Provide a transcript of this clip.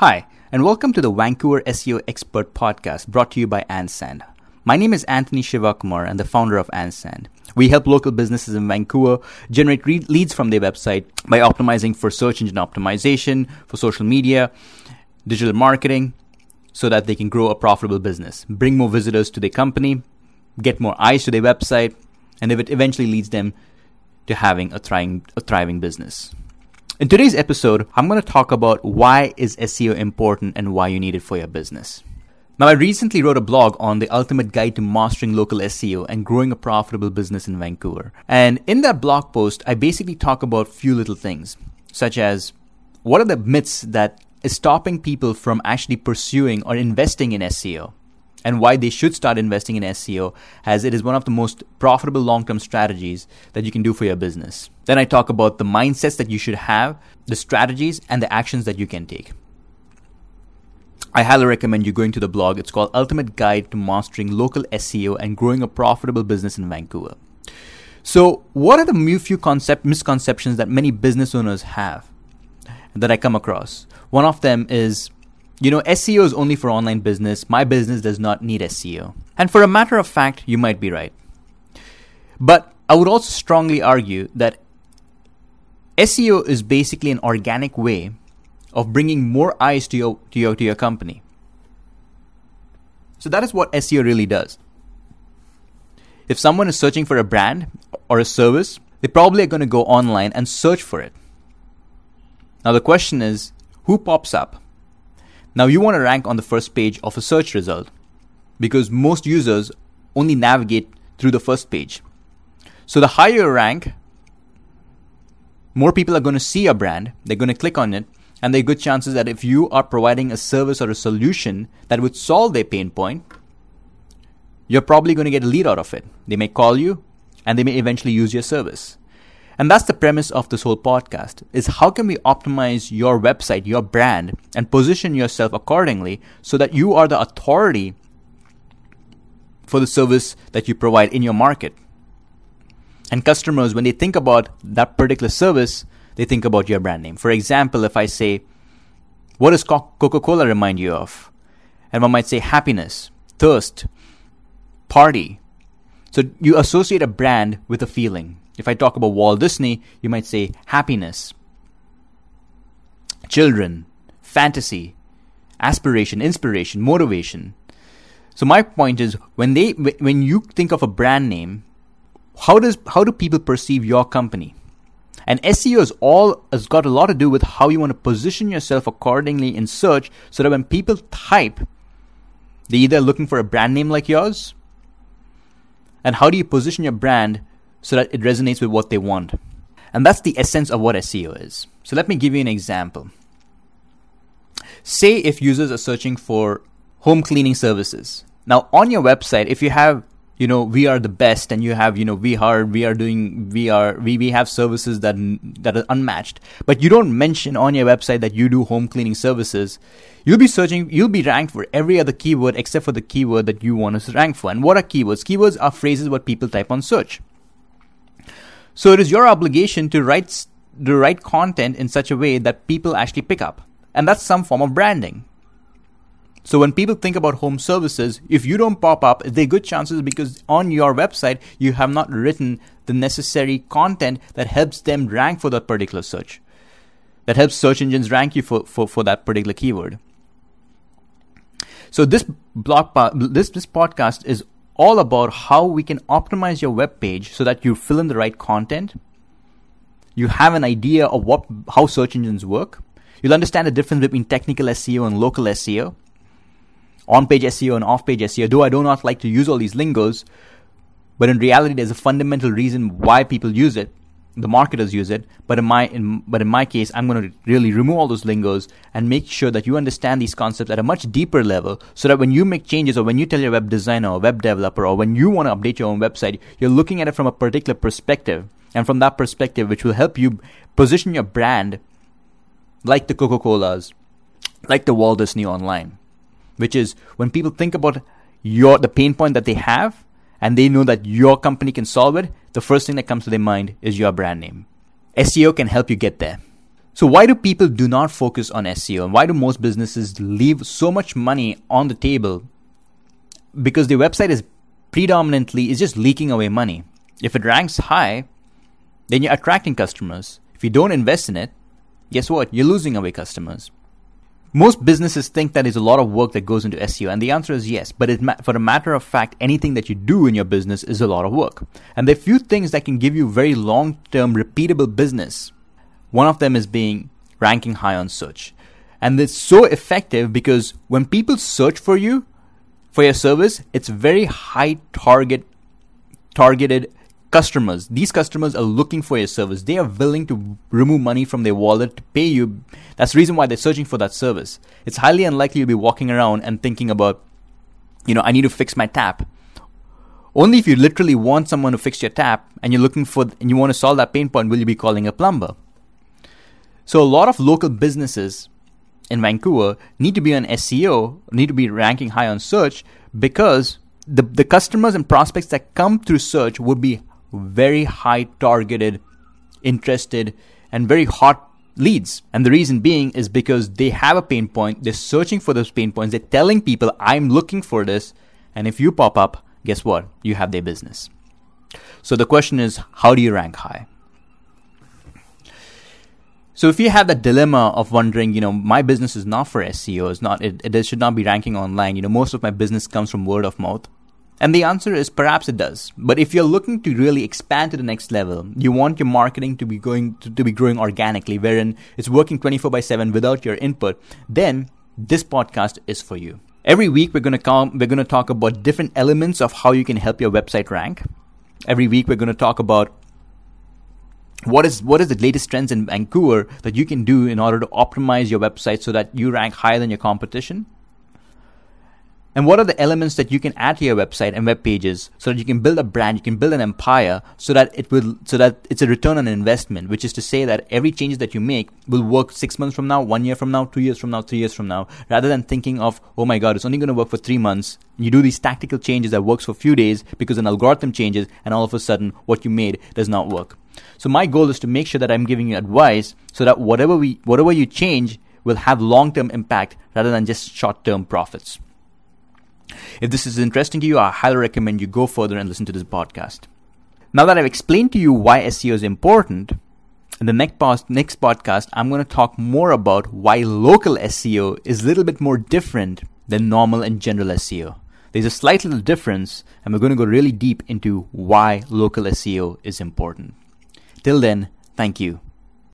Hi, and welcome to the Vancouver SEO Expert Podcast brought to you by ANTSAND. My name is Anthony Shivakumar and the founder of ANTSAND. We help local businesses in Vancouver generate re- leads from their website by optimizing for search engine optimization, for social media, digital marketing, so that they can grow a profitable business, bring more visitors to their company, get more eyes to their website, and if it eventually leads them to having a thriving, a thriving business. In today's episode, I'm going to talk about why is SEO important and why you need it for your business. Now, I recently wrote a blog on the ultimate guide to mastering local SEO and growing a profitable business in Vancouver. And in that blog post, I basically talk about few little things, such as what are the myths that is stopping people from actually pursuing or investing in SEO? And why they should start investing in SEO, as it is one of the most profitable long term strategies that you can do for your business. Then I talk about the mindsets that you should have, the strategies, and the actions that you can take. I highly recommend you going to the blog. It's called Ultimate Guide to Mastering Local SEO and Growing a Profitable Business in Vancouver. So, what are the few concept misconceptions that many business owners have that I come across? One of them is you know, SEO is only for online business. My business does not need SEO. And for a matter of fact, you might be right. But I would also strongly argue that SEO is basically an organic way of bringing more eyes to your, to your, to your company. So that is what SEO really does. If someone is searching for a brand or a service, they probably are going to go online and search for it. Now the question is, who pops up? Now you want to rank on the first page of a search result because most users only navigate through the first page. So the higher your rank, more people are going to see your brand, they're going to click on it, and there are good chances that if you are providing a service or a solution that would solve their pain point, you're probably going to get a lead out of it. They may call you and they may eventually use your service. And that's the premise of this whole podcast is how can we optimize your website, your brand and position yourself accordingly so that you are the authority for the service that you provide in your market. And customers, when they think about that particular service, they think about your brand name. For example, if I say, what does Coca Cola remind you of? And one might say happiness, thirst, party. So you associate a brand with a feeling. If I talk about Walt Disney, you might say happiness, children, fantasy, aspiration, inspiration, motivation. So my point is when they when you think of a brand name, how does how do people perceive your company? And SEO is all has got a lot to do with how you want to position yourself accordingly in search so that when people type, they're either looking for a brand name like yours, and how do you position your brand so that it resonates with what they want. And that's the essence of what SEO is. So let me give you an example. Say if users are searching for home cleaning services. Now on your website, if you have you know we are the best and you have you know we are we are doing we are we, we have services that that are unmatched but you don't mention on your website that you do home cleaning services you'll be searching you'll be ranked for every other keyword except for the keyword that you want to rank for and what are keywords keywords are phrases what people type on search so it is your obligation to write the right content in such a way that people actually pick up. And that's some form of branding. So when people think about home services, if you don't pop up, there are good chances because on your website you have not written the necessary content that helps them rank for that particular search. That helps search engines rank you for, for, for that particular keyword. So this blog this this podcast is all about how we can optimize your web page so that you fill in the right content. You have an idea of what how search engines work. You'll understand the difference between technical SEO and local SEO, on-page SEO and off-page SEO. Though I do not like to use all these lingos, but in reality, there's a fundamental reason why people use it the marketers use it but in my in, but in my case i'm going to really remove all those lingos and make sure that you understand these concepts at a much deeper level so that when you make changes or when you tell your web designer or web developer or when you want to update your own website you're looking at it from a particular perspective. And from that perspective which will help you position your brand like the coca-colas like the walt disney online which is when people think about your the pain point that they have and they know that your company can solve it, the first thing that comes to their mind is your brand name. SEO can help you get there. So why do people do not focus on SEO and why do most businesses leave so much money on the table? Because their website is predominantly is just leaking away money. If it ranks high, then you're attracting customers. If you don't invest in it, guess what? You're losing away customers. Most businesses think that there's a lot of work that goes into SEO, and the answer is yes. But for a matter of fact, anything that you do in your business is a lot of work. And there are few things that can give you very long term, repeatable business. One of them is being ranking high on search. And it's so effective because when people search for you, for your service, it's very high target, targeted customers. These customers are looking for your service. They are willing to remove money from their wallet to pay you. That's the reason why they're searching for that service. It's highly unlikely you'll be walking around and thinking about, you know, I need to fix my tap. Only if you literally want someone to fix your tap and you're looking for and you want to solve that pain point will you be calling a plumber. So a lot of local businesses in Vancouver need to be on SEO, need to be ranking high on search because the, the customers and prospects that come through search would be very high targeted, interested, and very hot leads. And the reason being is because they have a pain point, they're searching for those pain points, they're telling people, I'm looking for this. And if you pop up, guess what? You have their business. So the question is, how do you rank high? So if you have that dilemma of wondering, you know, my business is not for SEO, it's not, it, it should not be ranking online. You know, most of my business comes from word of mouth. And the answer is perhaps it does. But if you're looking to really expand to the next level, you want your marketing to be going to, to be growing organically, wherein it's working 24 by 7 without your input, then this podcast is for you. Every week we're going to come we're to talk about different elements of how you can help your website rank. Every week we're going to talk about what is what is the latest trends in Vancouver that you can do in order to optimize your website so that you rank higher than your competition? And what are the elements that you can add to your website and web pages so that you can build a brand, you can build an empire so that it will, so that it's a return on investment, which is to say that every change that you make will work six months from now, one year from now, two years from now, three years from now, rather than thinking of, oh my God, it's only going to work for three months. You do these tactical changes that works for a few days because an algorithm changes and all of a sudden what you made does not work. So my goal is to make sure that I'm giving you advice so that whatever we, whatever you change will have long-term impact rather than just short-term profits. If this is interesting to you, I highly recommend you go further and listen to this podcast. Now that I've explained to you why SEO is important, in the next, next podcast, I'm going to talk more about why local SEO is a little bit more different than normal and general SEO. There's a slight little difference, and we're going to go really deep into why local SEO is important. Till then, thank you.